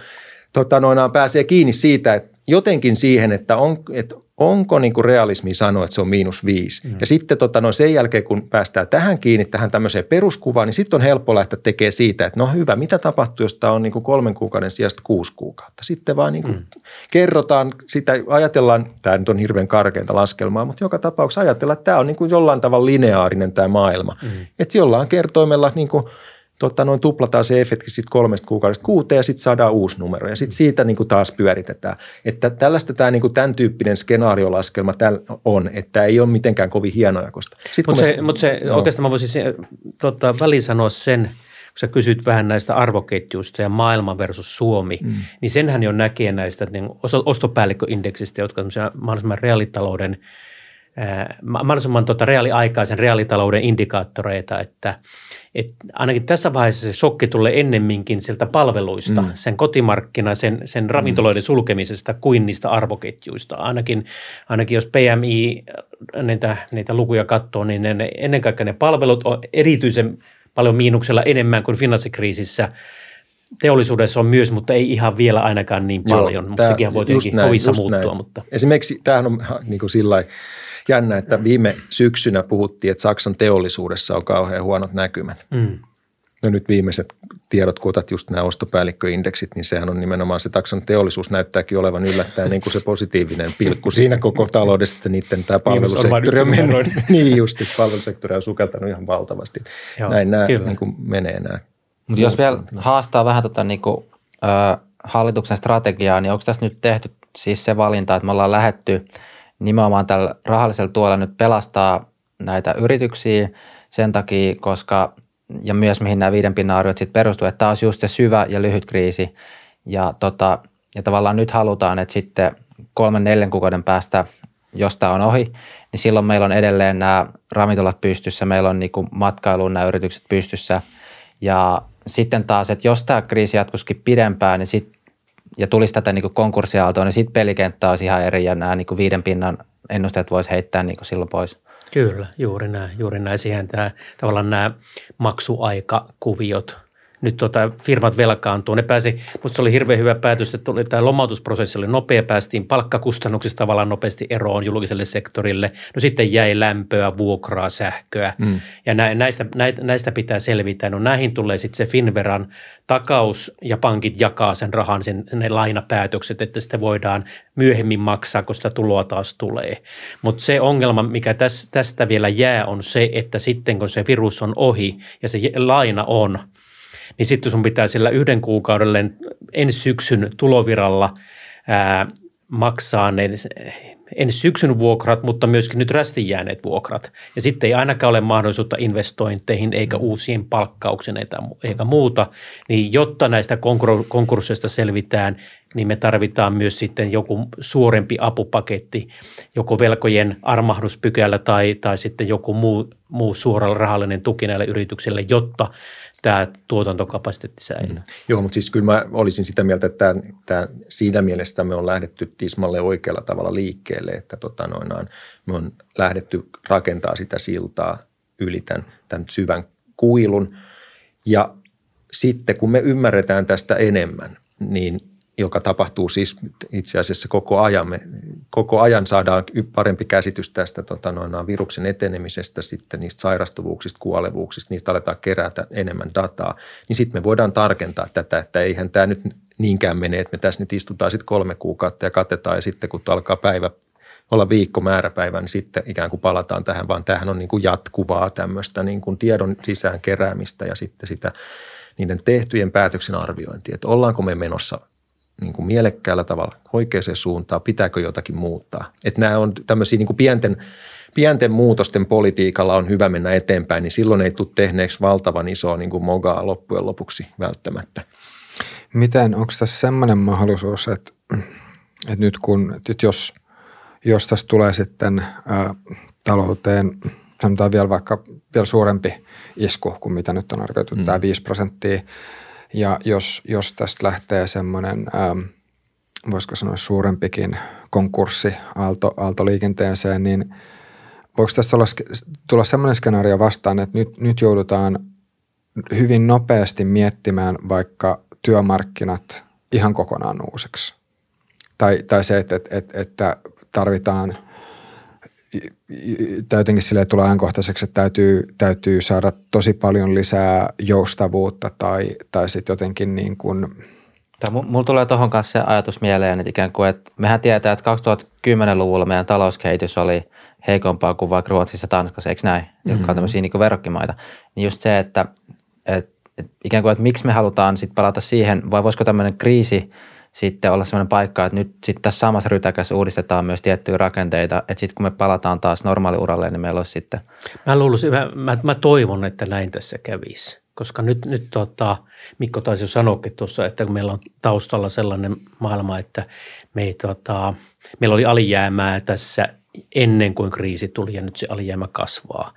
tota, noinaan pääsee kiinni siitä, että jotenkin siihen, että, on, että onko niin kuin realismi sanoa, että se on miinus viisi. Mm. Ja sitten tota, no sen jälkeen, kun päästään tähän kiinni, tähän tämmöiseen peruskuvaan, niin sitten on helppo lähteä tekemään siitä, että no hyvä, mitä tapahtuu, jos tämä on niin kuin kolmen kuukauden sijasta kuusi kuukautta. Sitten vaan niin kuin mm. kerrotaan sitä, ajatellaan, tämä nyt on hirveän karkeinta laskelmaa, mutta joka tapauksessa ajatellaan, että tämä on niin kuin jollain tavalla lineaarinen tämä maailma. Mm. Että jollain kertoimella niin kuin – tota, noin tuplataan se efekti sitten kolmesta kuukaudesta kuuteen ja sitten saadaan uusi numero ja sitten siitä niin kuin taas pyöritetään. Että tällaista tämä niin kuin tämän tyyppinen skenaariolaskelma on, että ei ole mitenkään kovin hienojakoista. Mutta se, mut se no. oikeastaan mä voisin tota, väliin sanoa sen, kun sä kysyt vähän näistä arvoketjuista ja maailma versus Suomi, mm. niin senhän jo näkee näistä niin ostopäällikköindeksistä, jotka on mahdollisimman reaalitalouden – mahdollisimman tota reaaliaikaisen reaalitalouden indikaattoreita, että, että ainakin tässä vaiheessa se shokki tulee ennemminkin sieltä palveluista, mm. sen kotimarkkina, sen, sen ravintoloiden mm. sulkemisesta kuin niistä arvoketjuista. Ainakin, ainakin jos PMI niitä, niitä lukuja katsoo, niin ne, ennen kaikkea ne palvelut on erityisen paljon miinuksella enemmän kuin finanssikriisissä – teollisuudessa on myös, mutta ei ihan vielä ainakaan niin paljon, Joo, mutta sekin voi tietenkin kovissa muuttua. Näin. Mutta. Esimerkiksi tämähän on niin kuin sillä jännä, että viime syksynä puhuttiin, että Saksan teollisuudessa on kauhean huonot näkymät. Mm. No nyt viimeiset tiedot, kun otat just nämä ostopäällikköindeksit, niin sehän on nimenomaan se Saksan teollisuus näyttääkin olevan yllättäen niin kuin se positiivinen pilkku siinä koko taloudessa, että niiden tämä palvelusektori on mennyt. niin just, että palvelusektori on sukeltanut ihan valtavasti. Joo, Näin nämä niin kuin menee nämä. Mutta jos vielä haastaa vähän tota, niin kuin, ö, hallituksen strategiaa, niin onko tässä nyt tehty siis se valinta, että me ollaan lähetty – nimenomaan tällä rahallisella tuolla nyt pelastaa näitä yrityksiä sen takia, koska ja myös mihin nämä viiden pinnan arviot sitten perustuu, että tämä olisi just se syvä ja lyhyt kriisi. Ja, tota, ja tavallaan nyt halutaan, että sitten kolmen neljän kuukauden päästä, jos tämä on ohi, niin silloin meillä on edelleen nämä ravintolat pystyssä, meillä on niin matkailuun nämä yritykset pystyssä. Ja sitten taas, että jos tämä kriisi jatkuisikin pidempään, niin sitten ja tulisi tätä niin konkurssiaaltoa, niin sitten pelikenttä olisi ihan eri ja nämä niin viiden pinnan ennusteet voisi heittää niin silloin pois. Kyllä, juuri näin. Juuri näin. Siihen tämä, tavallaan nämä maksuaikakuviot nyt tota, firmat velkaantuu. Ne pääsi, musta oli hirveän hyvä päätös, että tuli, tämä lomautusprosessi oli nopea, päästiin palkkakustannuksista tavallaan nopeasti eroon julkiselle sektorille. No sitten jäi lämpöä, vuokraa, sähköä mm. ja näistä, näistä pitää selvitä. No näihin tulee sitten se Finveran takaus ja pankit jakaa sen rahan, sen, ne lainapäätökset, että sitä voidaan myöhemmin maksaa, kun sitä tuloa taas tulee. Mutta se ongelma, mikä tästä vielä jää, on se, että sitten kun se virus on ohi ja se laina on – niin sitten sun pitää sillä yhden kuukaudelle ensi syksyn tuloviralla ää, maksaa ne ensi syksyn vuokrat, mutta myöskin nyt rästin jääneet vuokrat. Ja sitten ei ainakaan ole mahdollisuutta investointeihin eikä uusien palkkauksiin eikä muuta. Niin jotta näistä konkursseista selvitään, niin me tarvitaan myös sitten joku suurempi apupaketti, joko velkojen armahduspykälä tai, tai sitten joku muu, muu suoralla rahallinen tuki näille yrityksille, jotta – tämä tuotantokapasiteetti säilyy. Mm. Joo, mutta siis kyllä mä olisin sitä mieltä, että tämä, siinä mielessä me on lähdetty tismalle oikealla tavalla liikkeelle, että tota noin, me on lähdetty rakentaa sitä siltaa yli tämän, tämän syvän kuilun. Ja sitten kun me ymmärretään tästä enemmän, niin joka tapahtuu siis itse asiassa koko ajan. Me, koko ajan saadaan parempi käsitys tästä tota, noin, viruksen etenemisestä, sitten niistä sairastuvuuksista, kuolevuuksista, niistä aletaan kerätä enemmän dataa. Niin sitten me voidaan tarkentaa tätä, että eihän tämä nyt niinkään mene, että me tässä nyt istutaan sitten kolme kuukautta ja katetaan ja sitten kun alkaa päivä olla viikko määräpäivä, niin sitten ikään kuin palataan tähän, vaan tämähän on niin kuin jatkuvaa tämmöistä niin kuin tiedon sisään keräämistä ja sitten sitä niiden tehtyjen päätöksen arviointi, että ollaanko me menossa niin kuin mielekkäällä tavalla oikeaan suuntaan, pitääkö jotakin muuttaa. Että nämä on tämmöisiä niin kuin pienten, pienten muutosten politiikalla on hyvä mennä eteenpäin, niin silloin ei tule tehneeksi valtavan isoa niin kuin mogaa loppujen lopuksi välttämättä. Miten, onko tässä semmoinen mahdollisuus, että, että nyt kun, että jos, jos tässä tulee sitten ää, talouteen, sanotaan vielä vaikka vielä suurempi isku kuin mitä nyt on arvioitu, mm. tämä 5 prosenttia, ja jos, jos tästä lähtee semmoinen, ähm, voisiko sanoa suurempikin konkurssi aalto, aaltoliikenteeseen, niin voiko tästä olla, tulla semmoinen skenaario vastaan, että nyt, nyt joudutaan hyvin nopeasti miettimään vaikka työmarkkinat ihan kokonaan uusiksi? Tai, tai se, että, että, että tarvitaan – tai jotenkin sille tulee ajankohtaiseksi, että täytyy, täytyy saada tosi paljon lisää joustavuutta tai, tai sitten jotenkin niin kuin – Mulla tulee tuohon kanssa se ajatus mieleen, että ikään kuin, että mehän tietää, että 2010-luvulla meidän talouskehitys oli heikompaa kuin vaikka Ruotsissa ja Tanskassa, eikö näin, mm-hmm. jotka on tämmöisiä niin verrokkimaita. Niin just se, että, että, että ikään kuin, että miksi me halutaan sitten palata siihen, vai voisiko tämmöinen kriisi – sitten olla sellainen paikka, että nyt sitten tässä samassa rytäkässä uudistetaan myös tiettyjä rakenteita, että sitten kun me palataan taas normaaliuralle, niin meillä olisi sitten. Mä, luulisin, mä, mä, mä toivon, että näin tässä kävisi, koska nyt, nyt tota, Mikko taisi jo sanoakin tuossa, että kun meillä on taustalla sellainen maailma, että me ei, tota, meillä oli alijäämää tässä ennen kuin kriisi tuli ja nyt se alijäämä kasvaa.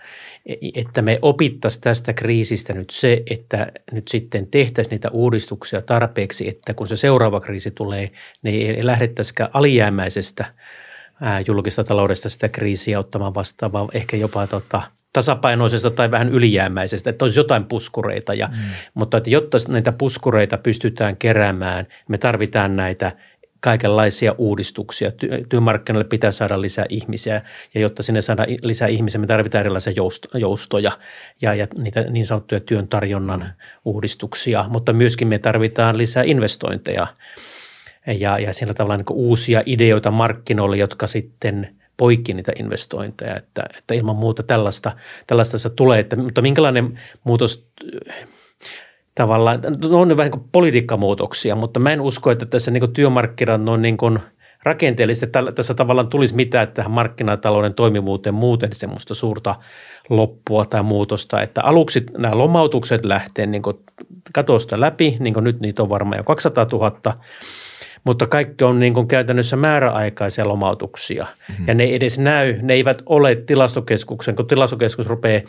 E, että me opittaisiin tästä kriisistä nyt se, että nyt sitten tehtäisiin niitä uudistuksia tarpeeksi, että kun se seuraava kriisi tulee, niin ei lähdettäisikään alijäämäisestä julkista taloudesta sitä kriisiä ottamaan vastaan, vaan ehkä jopa tota, tasapainoisesta tai vähän ylijäämäisestä, että olisi jotain puskureita. Ja, mm. Mutta että jotta näitä puskureita pystytään keräämään, me tarvitaan näitä kaikenlaisia uudistuksia. Työmarkkinoille pitää saada lisää ihmisiä ja jotta sinne saada lisää ihmisiä, me tarvitaan erilaisia joustoja ja, ja niitä niin sanottuja työn tarjonnan uudistuksia, mutta myöskin me tarvitaan lisää investointeja ja, ja sillä tavalla niin uusia ideoita markkinoille, jotka sitten poikki niitä investointeja, että, että ilman muuta tällaista, tällaista se tulee, että, mutta minkälainen muutos tavallaan, no on vähän niin politiikkamuutoksia, mutta mä en usko, että tässä niin työmarkkinat on niin kuin rakenteellisesti, että tässä tavallaan tulisi mitään tähän markkinatalouden toimivuuteen muuten semmoista suurta loppua tai muutosta, että aluksi nämä lomautukset lähtee niin katosta läpi, niin kuin nyt niitä on varmaan jo 200 000, mutta kaikki on niin kuin käytännössä määräaikaisia lomautuksia mm-hmm. ja ne ei edes näy, ne eivät ole tilastokeskuksen, kun tilastokeskus rupeaa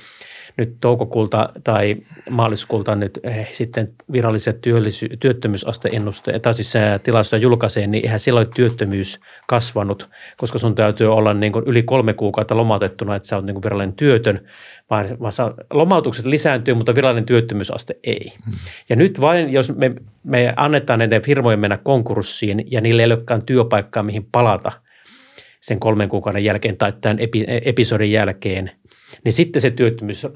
nyt toukokuulta tai maaliskuulta nyt eh, sitten viralliset työllisy- työttömyysasteennusteet, tai siis tilastoja julkaisee, niin eihän silloin ole työttömyys kasvanut, koska sun täytyy olla niin kuin yli kolme kuukautta lomautettuna, että sä oot niin kuin virallinen työtön, vaan, vaan lomautukset lisääntyy, mutta virallinen työttömyysaste ei. Hmm. Ja nyt vain, jos me, me annetaan näiden firmojen mennä konkurssiin ja niille ei olekaan työpaikkaa, mihin palata sen kolmen kuukauden jälkeen tai tämän epi, episodin jälkeen – niin sitten se työttömyys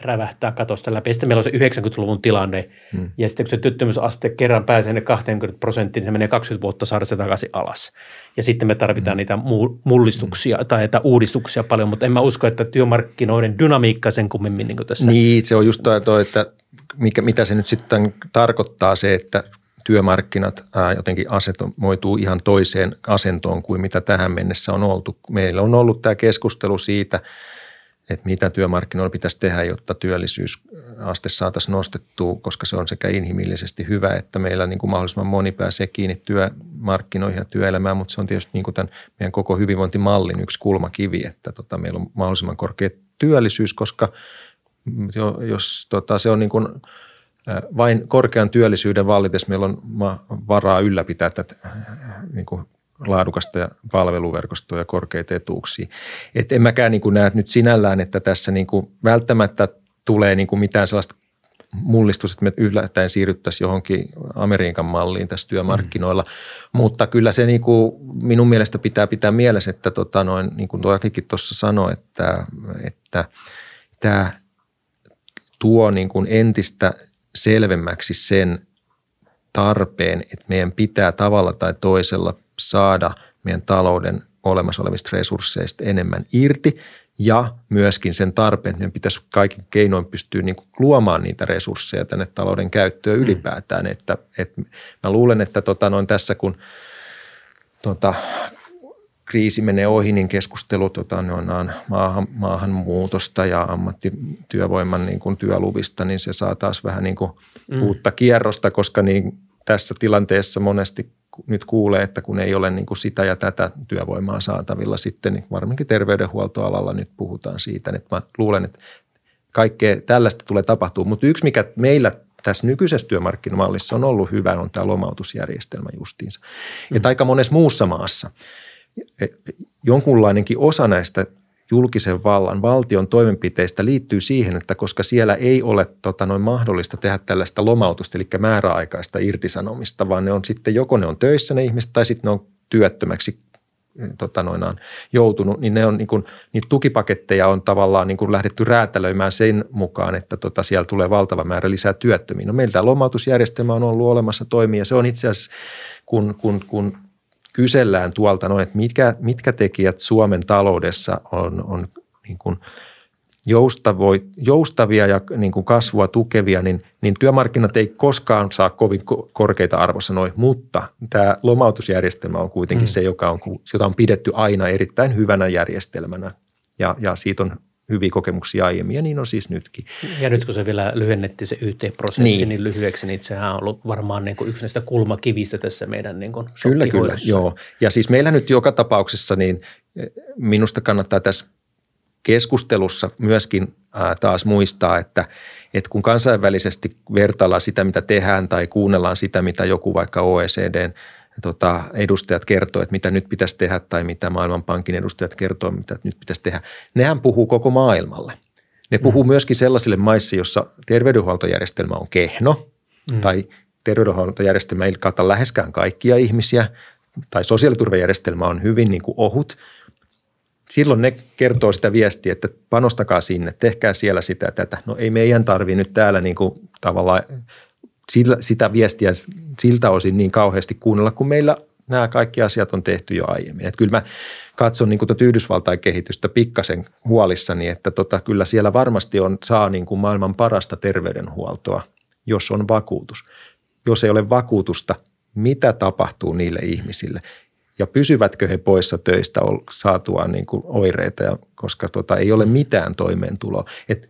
rävähtää katosta läpi. Sitten meillä on se 90-luvun tilanne, hmm. ja sitten kun se työttömyysaste kerran pääsee ne 20 prosenttiin, niin se menee 20 vuotta saada se takaisin alas. Ja sitten me tarvitaan hmm. niitä mullistuksia hmm. tai että uudistuksia paljon, mutta en mä usko, että työmarkkinoiden dynamiikka sen kummemmin niin tässä. Niin, se on just toi, että mikä, mitä se nyt sitten tarkoittaa se, että työmarkkinat ää, jotenkin asemoituu ihan toiseen asentoon kuin mitä tähän mennessä on oltu. Meillä on ollut tämä keskustelu siitä – että mitä työmarkkinoilla pitäisi tehdä, jotta työllisyysaste saataisiin nostettua, koska se on sekä inhimillisesti hyvä, että meillä niin kuin mahdollisimman moni pääsee kiinni työmarkkinoihin ja työelämään, mutta se on tietysti niin kuin tämän meidän koko hyvinvointimallin yksi kulmakivi, että tota, meillä on mahdollisimman korkea työllisyys, koska jos tota, se on niin kuin vain korkean työllisyyden vallitessa meillä on varaa ylläpitää tätä niin kuin laadukasta ja palveluverkostoa ja korkeita etuuksia. Et en mäkään niin kuin näe nyt sinällään, että tässä niin kuin välttämättä tulee niin kuin mitään sellaista mullistus, että me yllättäen siirryttäisiin johonkin Amerikan malliin tässä työmarkkinoilla. Mm. Mutta kyllä se niin kuin minun mielestä pitää pitää mielessä, että tota noin, niin kuin tuo Akikin tuossa sanoi, että, että tämä tuo niin kuin entistä selvemmäksi sen tarpeen, että meidän pitää tavalla tai toisella saada meidän talouden olemassa olevista resursseista enemmän irti ja myöskin sen tarpeen, että meidän pitäisi kaikin keinoin pystyä niin kuin luomaan niitä resursseja tänne talouden käyttöön mm. ylipäätään. Että, että mä luulen, että tota, noin tässä kun tota, kriisi menee ohi, niin keskustelu tota, noin, maahan, maahanmuutosta ja ammattityövoiman niin kuin työluvista, niin se saa taas vähän niin kuin mm. uutta kierrosta, koska niin tässä tilanteessa monesti nyt kuulee, että kun ei ole niin kuin sitä ja tätä työvoimaa saatavilla sitten, niin varminkin terveydenhuoltoalalla nyt puhutaan siitä. Että mä luulen, että kaikkea tällaista tulee tapahtua. Mutta yksi, mikä meillä tässä nykyisessä työmarkkinamallissa on ollut hyvä, on tämä lomautusjärjestelmä justiinsa. Mm. Että aika monessa muussa maassa e, jonkunlainenkin osa näistä julkisen vallan, valtion toimenpiteistä liittyy siihen, että koska siellä ei ole tota, noin mahdollista tehdä tällaista lomautusta, eli määräaikaista irtisanomista, vaan ne on sitten joko ne on töissä ne ihmiset tai sitten ne on työttömäksi tota noinaan, joutunut, niin ne on niin kuin, niitä tukipaketteja on tavallaan niin kuin lähdetty räätälöimään sen mukaan, että tota siellä tulee valtava määrä lisää työttömiä. No meillä tämä lomautusjärjestelmä on ollut olemassa toimia. Se on itse asiassa, kun, kun, kun kysellään tuolta noin, että mitkä, mitkä tekijät Suomen taloudessa on, on niin kuin joustavoi, joustavia ja niin kuin kasvua tukevia, niin, niin työmarkkinat ei koskaan saa kovin korkeita arvosanoja, mutta tämä lomautusjärjestelmä on kuitenkin mm. se, joka on, jota on pidetty aina erittäin hyvänä järjestelmänä ja, ja siitä on hyviä kokemuksia aiemmin ja niin on siis nytkin. Ja nyt kun se vielä lyhennettiin se YT-prosessi niin, niin lyhyeksi, niin sehän on ollut varmaan niin kuin yksi näistä kulmakivistä tässä meidän niin kuin Kyllä, kyllä, joo. Ja siis meillä nyt joka tapauksessa niin eh, minusta kannattaa tässä keskustelussa myöskin taas muistaa, että, että kun kansainvälisesti vertaillaan sitä, mitä tehdään tai kuunnellaan sitä, mitä joku vaikka OECDn tota, edustajat kertoo, että mitä nyt pitäisi tehdä tai mitä Maailmanpankin edustajat kertoo, mitä nyt pitäisi tehdä. Nehän puhuu koko maailmalle. Ne puhuu mm. myöskin sellaisille maissa, jossa terveydenhuoltojärjestelmä on kehno mm. tai terveydenhuoltojärjestelmä ei kata läheskään kaikkia ihmisiä tai sosiaaliturvajärjestelmä on hyvin niin kuin ohut. Silloin ne kertoo sitä viestiä, että panostakaa sinne, tehkää siellä sitä tätä. No ei meidän tarvitse nyt täällä niin kuin tavallaan sillä, sitä viestiä siltä osin niin kauheasti kuunnella, kun meillä nämä kaikki asiat on tehty jo aiemmin. Että kyllä mä katson niin tuota Yhdysvaltain kehitystä pikkasen huolissani, että tota, kyllä siellä varmasti on, saa niin kuin maailman parasta terveydenhuoltoa, jos on vakuutus. Jos ei ole vakuutusta, mitä tapahtuu niille ihmisille? Ja pysyvätkö he poissa töistä saatuaan niin kuin oireita, ja, koska tota, ei ole mitään toimeentuloa. Että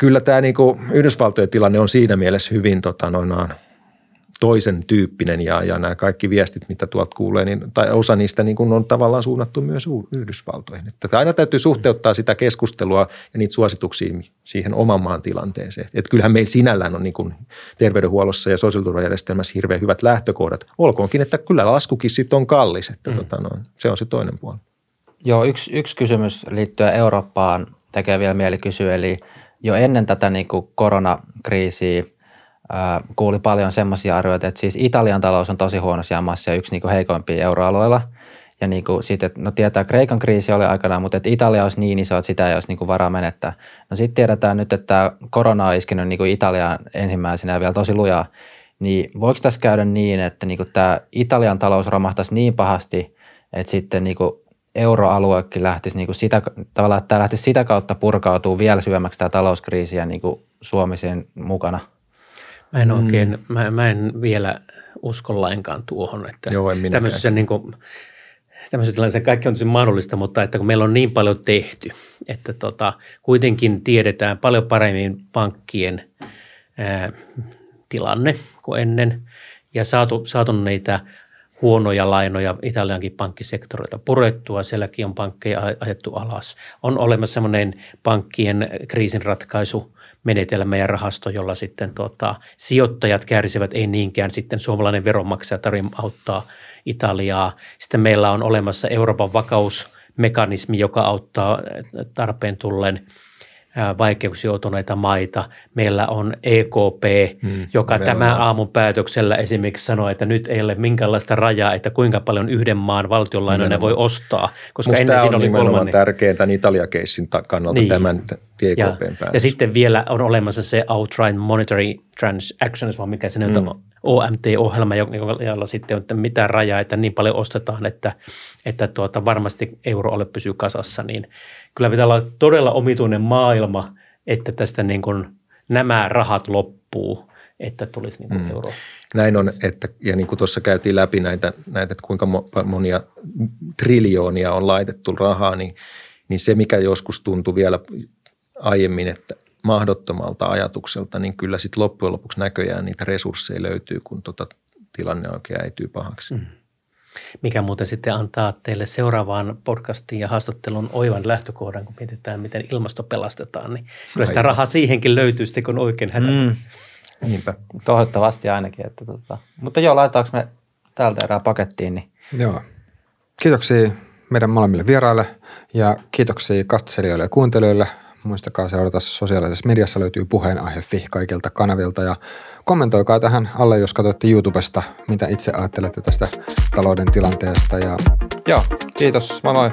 kyllä tämä niin kuin Yhdysvaltojen tilanne on siinä mielessä hyvin tota, noinaan, toisen tyyppinen ja, ja nämä kaikki viestit, mitä tuolta kuulee, niin, tai osa niistä niin kuin on tavallaan suunnattu myös Yhdysvaltoihin. Että aina täytyy suhteuttaa sitä keskustelua ja niitä suosituksia siihen oman maan tilanteeseen. Että kyllähän meillä sinällään on niin kuin terveydenhuollossa ja sosiaaliturvajärjestelmässä hirveän hyvät lähtökohdat. Olkoonkin, että kyllä laskukin sitten on kallis, että mm. tota, no, se on se toinen puoli. Joo, yksi, yksi kysymys liittyen Eurooppaan tekee vielä mieli kysyä, eli – jo ennen tätä niin kuin koronakriisiä kuuli paljon semmoisia arvioita, että siis Italian talous on tosi huonossa jamassa ja yksi niin kuin heikoimpia euroalueilla. Ja niin kuin siitä, että no tietää, Kreikan kriisi oli aikanaan, mutta että Italia olisi niin iso, että sitä ei olisi niin kuin varaa menettää. No sitten tiedetään nyt, että korona on iskenyt niin kuin Italiaan ensimmäisenä ja vielä tosi lujaa. Niin voiko tässä käydä niin, että niin kuin tämä Italian talous romahtaisi niin pahasti, että sitten niin kuin euroaluekin lähtisi niin kuin sitä, tavallaan, että tämä lähtisi sitä kautta purkautuu vielä syvemmäksi tämä talouskriisi ja niin kuin Suomi sen mukana? Mä en oikein, mm. mä, mä en vielä usko lainkaan tuohon, että Joo, en tämmöisessä niin kuin, tämmöisessä tilanteessa kaikki on tosi mahdollista, mutta että kun meillä on niin paljon tehty, että tota, kuitenkin tiedetään paljon paremmin pankkien ää, tilanne kuin ennen ja saatu, saatu niitä huonoja lainoja Italiankin pankkisektorilta purettua. Sielläkin on pankkeja ajettu alas. On olemassa semmoinen pankkien kriisinratkaisu menetelmä ja rahasto, jolla sitten tuota, sijoittajat kärsivät, ei niinkään sitten suomalainen veronmaksaja tarvitse auttaa Italiaa. Sitten meillä on olemassa Euroopan vakausmekanismi, joka auttaa tarpeen tullen – vaikeuksia joutuneita maita. Meillä on EKP, hmm, joka tämän aamun päätöksellä esimerkiksi sanoi, että nyt ei ole minkäänlaista rajaa, että kuinka paljon yhden maan valtionlainoja voi ostaa. Koska Musta ennen siinä oli kolmannen. tärkeää tämän Italia-keissin kannalta niin. tämän EKPn ja, päätös. Ja sitten vielä on olemassa se outright monetary transactions, vaan mikä se nyt on, OMT-ohjelma, jolla sitten on mitään rajaa, että niin paljon ostetaan, että, että tuota, varmasti euroalue pysyy kasassa, niin kyllä pitää olla todella omituinen maailma, että tästä niin kuin nämä rahat loppuu, että tulisi niin kuin mm. euro. Näin on, että, ja niin kuin tuossa käytiin läpi näitä, näitä että kuinka monia triljoonia on laitettu rahaa, niin, niin se, mikä joskus tuntui vielä aiemmin, että mahdottomalta ajatukselta, niin kyllä sitten loppujen lopuksi näköjään niitä resursseja löytyy, kun tota tilanne oikein äityy pahaksi. Mm. Mikä muuten sitten antaa teille seuraavaan podcastiin ja haastattelun oivan lähtökohdan, kun mietitään, miten ilmasto pelastetaan, niin kyllä sitä rahaa siihenkin löytyy sitten, kun oikein hätätä. Mm. Niinpä. Toivottavasti ainakin. Että tota. Mutta joo, laitetaanko me tältä erää pakettiin? Niin. Joo. Kiitoksia meidän molemmille vieraille ja kiitoksia katselijoille ja kuuntelijoille. Muistakaa seurata sosiaalisessa mediassa löytyy puheenaihe.fi kaikilta kanavilta ja kommentoikaa tähän alle, jos katsotte YouTubesta, mitä itse ajattelette tästä talouden tilanteesta. Ja... Joo, kiitos. Moi moi.